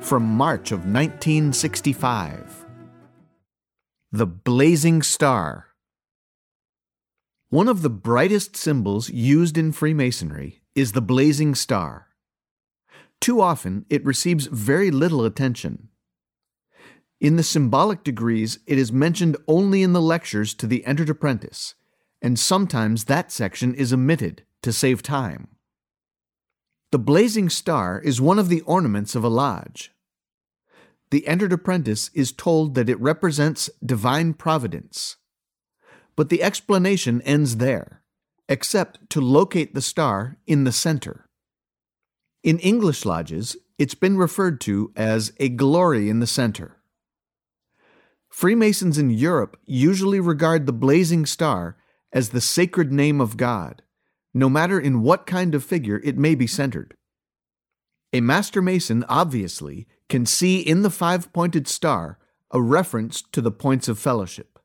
from March of 1965. The Blazing Star. One of the brightest symbols used in Freemasonry is the blazing star. Too often, it receives very little attention. In the symbolic degrees, it is mentioned only in the lectures to the entered apprentice, and sometimes that section is omitted to save time. The blazing star is one of the ornaments of a lodge. The entered apprentice is told that it represents divine providence. But the explanation ends there, except to locate the star in the center. In English lodges, it's been referred to as a glory in the center. Freemasons in Europe usually regard the blazing star as the sacred name of God no matter in what kind of figure it may be centered. A Master Mason obviously can see in the five pointed star a reference to the points of fellowship.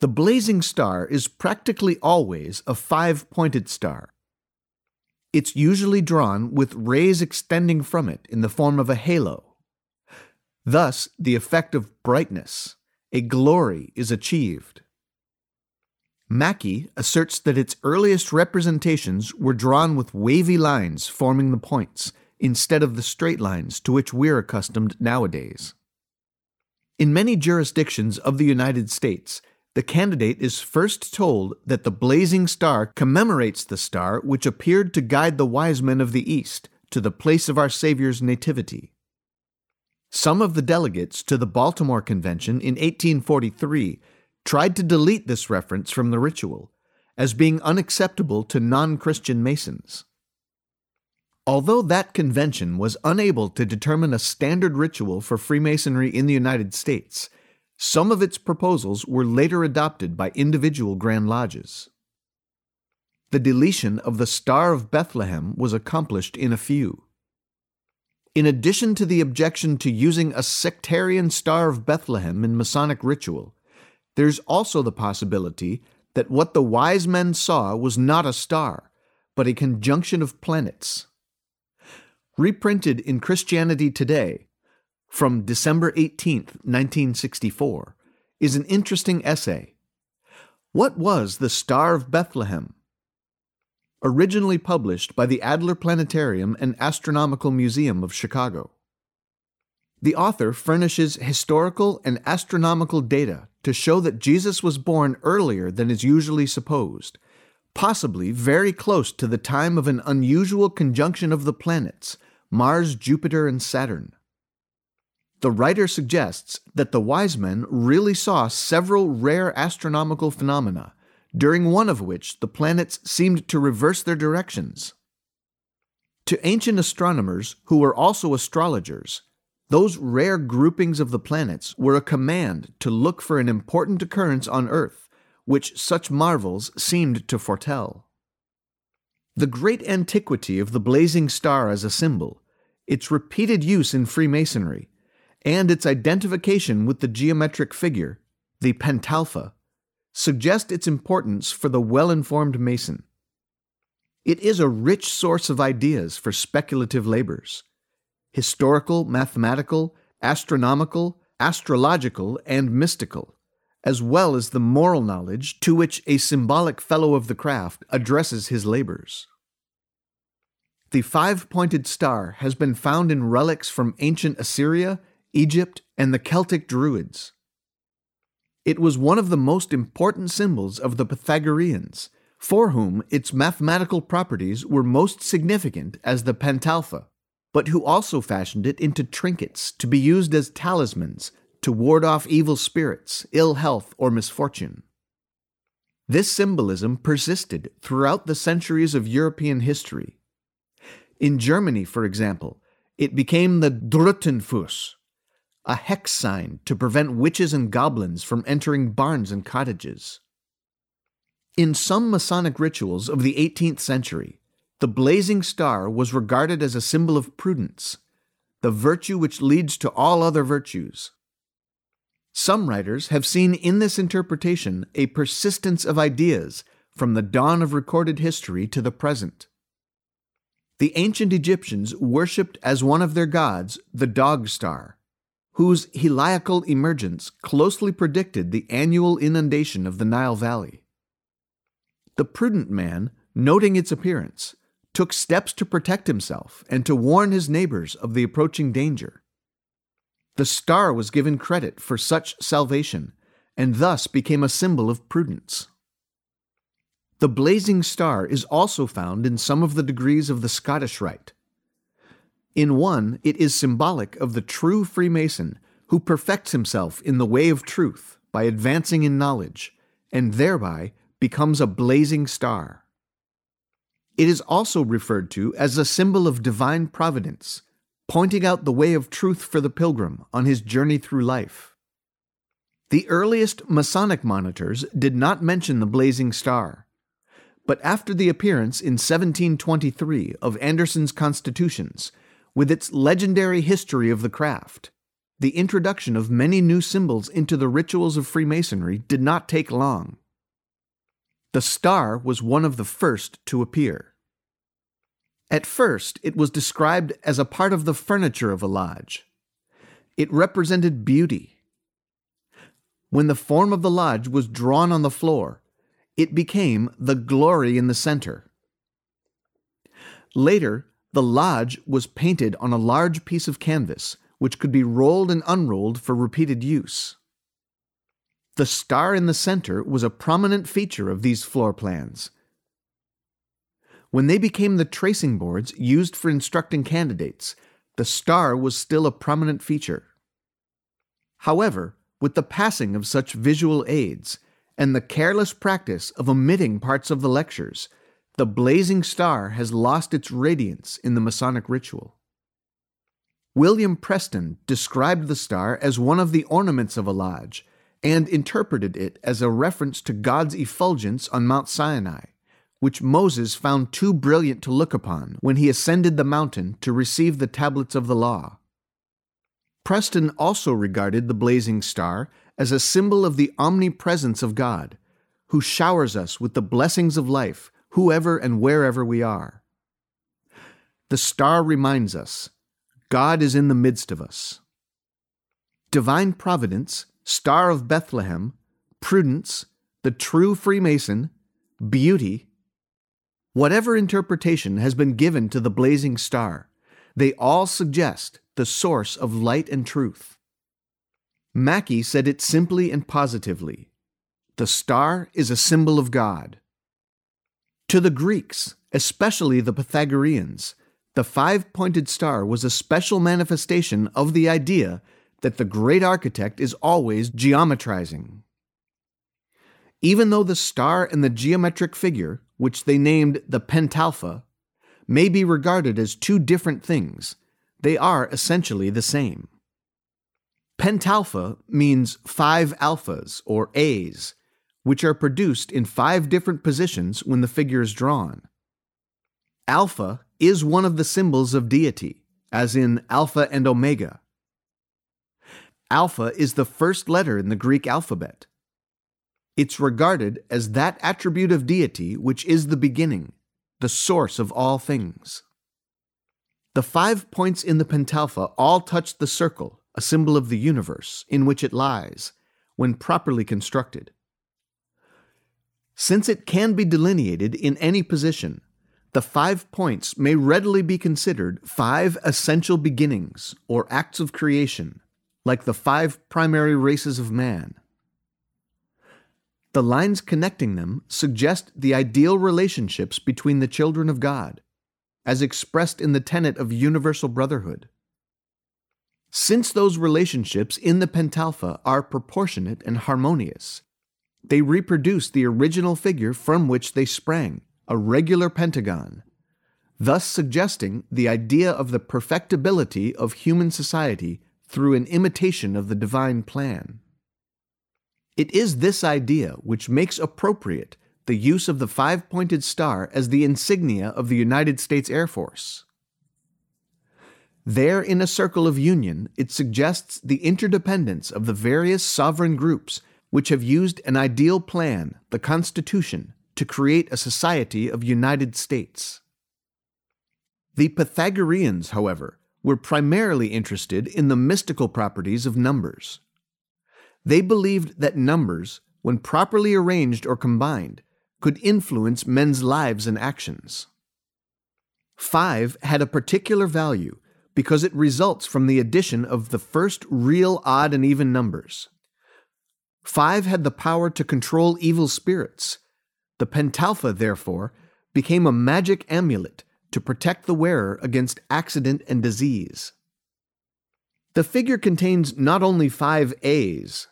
The blazing star is practically always a five pointed star. It's usually drawn with rays extending from it in the form of a halo. Thus, the effect of brightness, a glory, is achieved. Mackey asserts that its earliest representations were drawn with wavy lines forming the points, instead of the straight lines to which we're accustomed nowadays. In many jurisdictions of the United States, the candidate is first told that the blazing star commemorates the star which appeared to guide the wise men of the East to the place of our Savior's nativity. Some of the delegates to the Baltimore Convention in 1843 tried to delete this reference from the ritual as being unacceptable to non Christian Masons. Although that convention was unable to determine a standard ritual for Freemasonry in the United States, some of its proposals were later adopted by individual Grand Lodges. The deletion of the Star of Bethlehem was accomplished in a few. In addition to the objection to using a sectarian Star of Bethlehem in Masonic ritual, there's also the possibility that what the wise men saw was not a star, but a conjunction of planets. Reprinted in Christianity Today from December 18, 1964, is an interesting essay. What was the Star of Bethlehem? Originally published by the Adler Planetarium and Astronomical Museum of Chicago. The author furnishes historical and astronomical data to show that Jesus was born earlier than is usually supposed, possibly very close to the time of an unusual conjunction of the planets, Mars, Jupiter, and Saturn. The writer suggests that the wise men really saw several rare astronomical phenomena, during one of which the planets seemed to reverse their directions. To ancient astronomers, who were also astrologers, those rare groupings of the planets were a command to look for an important occurrence on Earth, which such marvels seemed to foretell. The great antiquity of the blazing star as a symbol, its repeated use in Freemasonry, and its identification with the geometric figure, the pentalpha, suggest its importance for the well informed Mason. It is a rich source of ideas for speculative labors historical, mathematical, astronomical, astrological, and mystical, as well as the moral knowledge to which a symbolic fellow of the craft addresses his labors. The five pointed star has been found in relics from ancient Assyria, Egypt, and the Celtic Druids. It was one of the most important symbols of the Pythagoreans, for whom its mathematical properties were most significant as the pentalpha but who also fashioned it into trinkets to be used as talismans to ward off evil spirits, ill health, or misfortune. This symbolism persisted throughout the centuries of European history. In Germany, for example, it became the Druttenfuss, a hex sign to prevent witches and goblins from entering barns and cottages. In some Masonic rituals of the 18th century, the blazing star was regarded as a symbol of prudence, the virtue which leads to all other virtues. Some writers have seen in this interpretation a persistence of ideas from the dawn of recorded history to the present. The ancient Egyptians worshipped as one of their gods the dog star, whose heliacal emergence closely predicted the annual inundation of the Nile Valley. The prudent man, noting its appearance, took steps to protect himself and to warn his neighbors of the approaching danger. The star was given credit for such salvation and thus became a symbol of prudence. The blazing star is also found in some of the degrees of the Scottish Rite. In one, it is symbolic of the true Freemason who perfects himself in the way of truth by advancing in knowledge, and thereby becomes a blazing star. It is also referred to as a symbol of divine providence, pointing out the way of truth for the pilgrim on his journey through life. The earliest Masonic monitors did not mention the blazing star, but after the appearance in 1723 of Anderson's Constitutions, with its legendary history of the craft, the introduction of many new symbols into the rituals of Freemasonry did not take long. The star was one of the first to appear. At first, it was described as a part of the furniture of a lodge. It represented beauty. When the form of the lodge was drawn on the floor, it became the glory in the center. Later, the lodge was painted on a large piece of canvas, which could be rolled and unrolled for repeated use. The star in the center was a prominent feature of these floor plans. When they became the tracing boards used for instructing candidates, the star was still a prominent feature. However, with the passing of such visual aids and the careless practice of omitting parts of the lectures, the blazing star has lost its radiance in the Masonic ritual. William Preston described the star as one of the ornaments of a lodge and interpreted it as a reference to God's effulgence on Mount Sinai, which Moses found too brilliant to look upon when he ascended the mountain to receive the tablets of the law. Preston also regarded the blazing star as a symbol of the omnipresence of God, who showers us with the blessings of life, whoever and wherever we are. The star reminds us God is in the midst of us. Divine providence Star of Bethlehem, Prudence, the true Freemason, Beauty. Whatever interpretation has been given to the blazing star, they all suggest the source of light and truth. Mackey said it simply and positively the star is a symbol of God. To the Greeks, especially the Pythagoreans, the five pointed star was a special manifestation of the idea that the great architect is always geometrizing. Even though the star and the geometric figure, which they named the pentalpha, may be regarded as two different things, they are essentially the same. Pentalpha means five alphas, or A's, which are produced in five different positions when the figure is drawn. Alpha is one of the symbols of deity, as in Alpha and Omega, Alpha is the first letter in the Greek alphabet. It's regarded as that attribute of deity which is the beginning, the source of all things. The five points in the pentalpha all touch the circle, a symbol of the universe, in which it lies, when properly constructed. Since it can be delineated in any position, the five points may readily be considered five essential beginnings or acts of creation like the five primary races of man. The lines connecting them suggest the ideal relationships between the children of God, as expressed in the tenet of universal brotherhood. Since those relationships in the pentalpha are proportionate and harmonious, they reproduce the original figure from which they sprang, a regular pentagon, thus suggesting the idea of the perfectibility of human society through an imitation of the divine plan. It is this idea which makes appropriate the use of the five pointed star as the insignia of the United States Air Force. There, in a circle of union, it suggests the interdependence of the various sovereign groups which have used an ideal plan, the Constitution, to create a society of United States. The Pythagoreans, however, were primarily interested in the mystical properties of numbers. They believed that numbers, when properly arranged or combined, could influence men's lives and actions. Five had a particular value because it results from the addition of the first real odd and even numbers. Five had the power to control evil spirits. The pentalpha, therefore, became a magic amulet to protect the wearer against accident and disease. The figure contains not only five A's,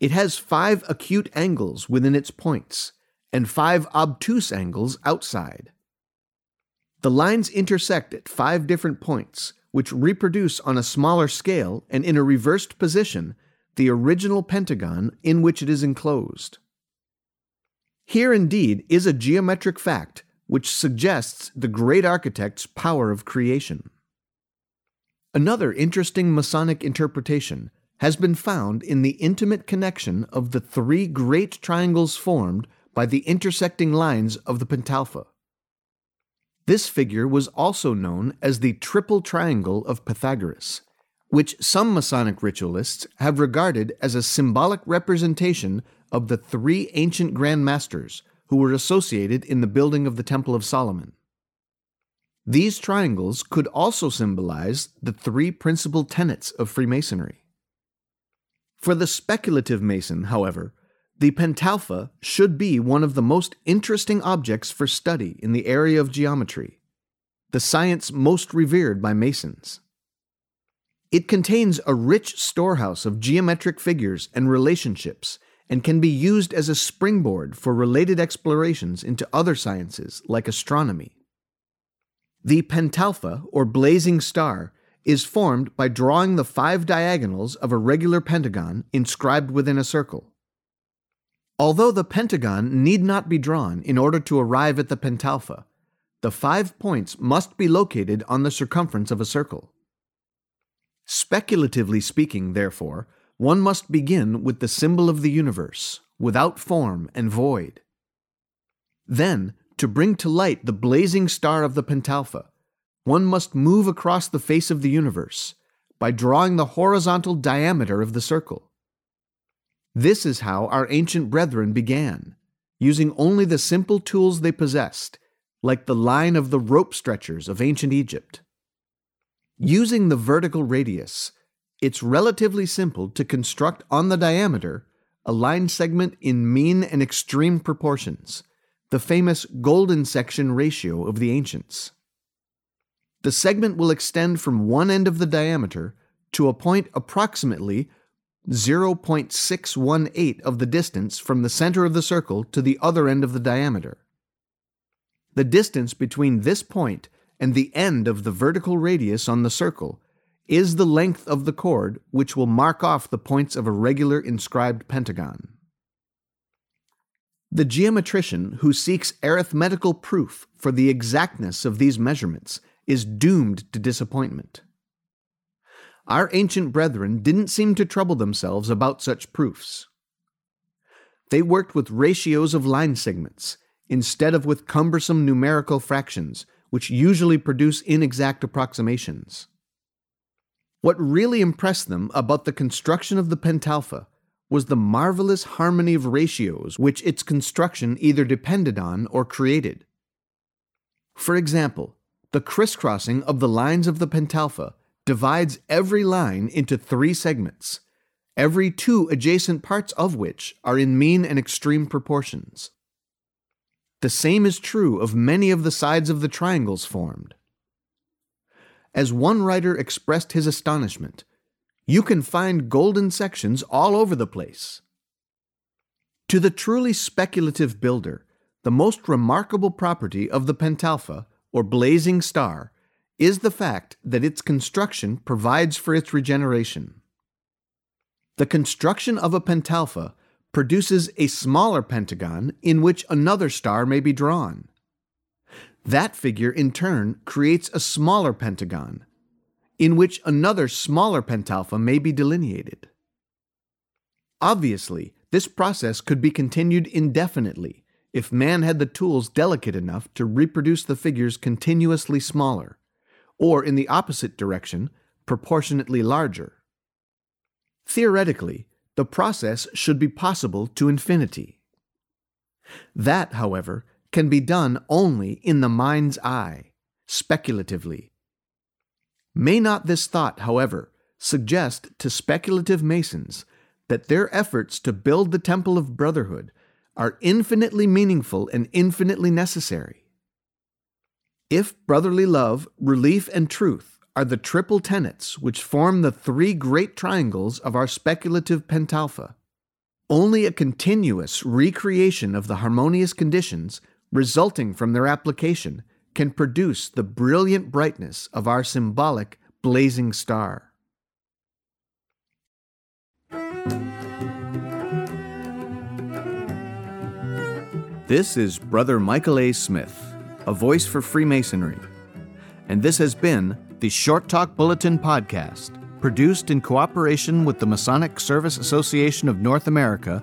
it has five acute angles within its points and five obtuse angles outside. The lines intersect at five different points, which reproduce on a smaller scale and in a reversed position the original pentagon in which it is enclosed. Here indeed is a geometric fact which suggests the great architect's power of creation. Another interesting Masonic interpretation has been found in the intimate connection of the three great triangles formed by the intersecting lines of the pentalpha. This figure was also known as the triple triangle of Pythagoras, which some Masonic ritualists have regarded as a symbolic representation of the three ancient Grand Masters who were associated in the building of the Temple of Solomon. These triangles could also symbolize the three principal tenets of Freemasonry. For the speculative Mason, however, the pentalpha should be one of the most interesting objects for study in the area of geometry, the science most revered by Masons. It contains a rich storehouse of geometric figures and relationships and can be used as a springboard for related explorations into other sciences like astronomy. The pentalpha, or blazing star, is formed by drawing the five diagonals of a regular pentagon inscribed within a circle. Although the pentagon need not be drawn in order to arrive at the pentalpha, the five points must be located on the circumference of a circle. Speculatively speaking, therefore, one must begin with the symbol of the universe, without form and void. Then, to bring to light the blazing star of the pentalpha, one must move across the face of the universe by drawing the horizontal diameter of the circle. This is how our ancient brethren began, using only the simple tools they possessed, like the line of the rope stretchers of ancient Egypt. Using the vertical radius, it's relatively simple to construct on the diameter a line segment in mean and extreme proportions, the famous golden section ratio of the ancients. The segment will extend from one end of the diameter to a point approximately 0.618 of the distance from the center of the circle to the other end of the diameter. The distance between this point and the end of the vertical radius on the circle is the length of the chord which will mark off the points of a regular inscribed pentagon. The geometrician who seeks arithmetical proof for the exactness of these measurements is doomed to disappointment. Our ancient brethren didn't seem to trouble themselves about such proofs. They worked with ratios of line segments instead of with cumbersome numerical fractions, which usually produce inexact approximations. What really impressed them about the construction of the pentalpha was the marvelous harmony of ratios which its construction either depended on or created. For example, the crisscrossing of the lines of the pentalpha divides every line into three segments, every two adjacent parts of which are in mean and extreme proportions. The same is true of many of the sides of the triangles formed. As one writer expressed his astonishment, you can find golden sections all over the place. To the truly speculative builder, the most remarkable property of the pentalpha, or blazing star is the fact that its construction provides for its regeneration. The construction of a pentalpha produces a smaller pentagon in which another star may be drawn. That figure, in turn, creates a smaller pentagon, in which another smaller pentalpha may be delineated. Obviously, this process could be continued indefinitely if man had the tools delicate enough to reproduce the figures continuously smaller, or in the opposite direction, proportionately larger. Theoretically, the process should be possible to infinity. That, however, can be done only in the mind's eye, speculatively. May not this thought, however, suggest to speculative Masons that their efforts to build the Temple of Brotherhood are infinitely meaningful and infinitely necessary? If brotherly love, relief, and truth are the triple tenets which form the three great triangles of our speculative pentalpha. Only a continuous recreation of the harmonious conditions resulting from their application can produce the brilliant brightness of our symbolic blazing star. This is Brother Michael A. Smith, a voice for Freemasonry, and this has been the Short Talk Bulletin podcast, produced in cooperation with the Masonic Service Association of North America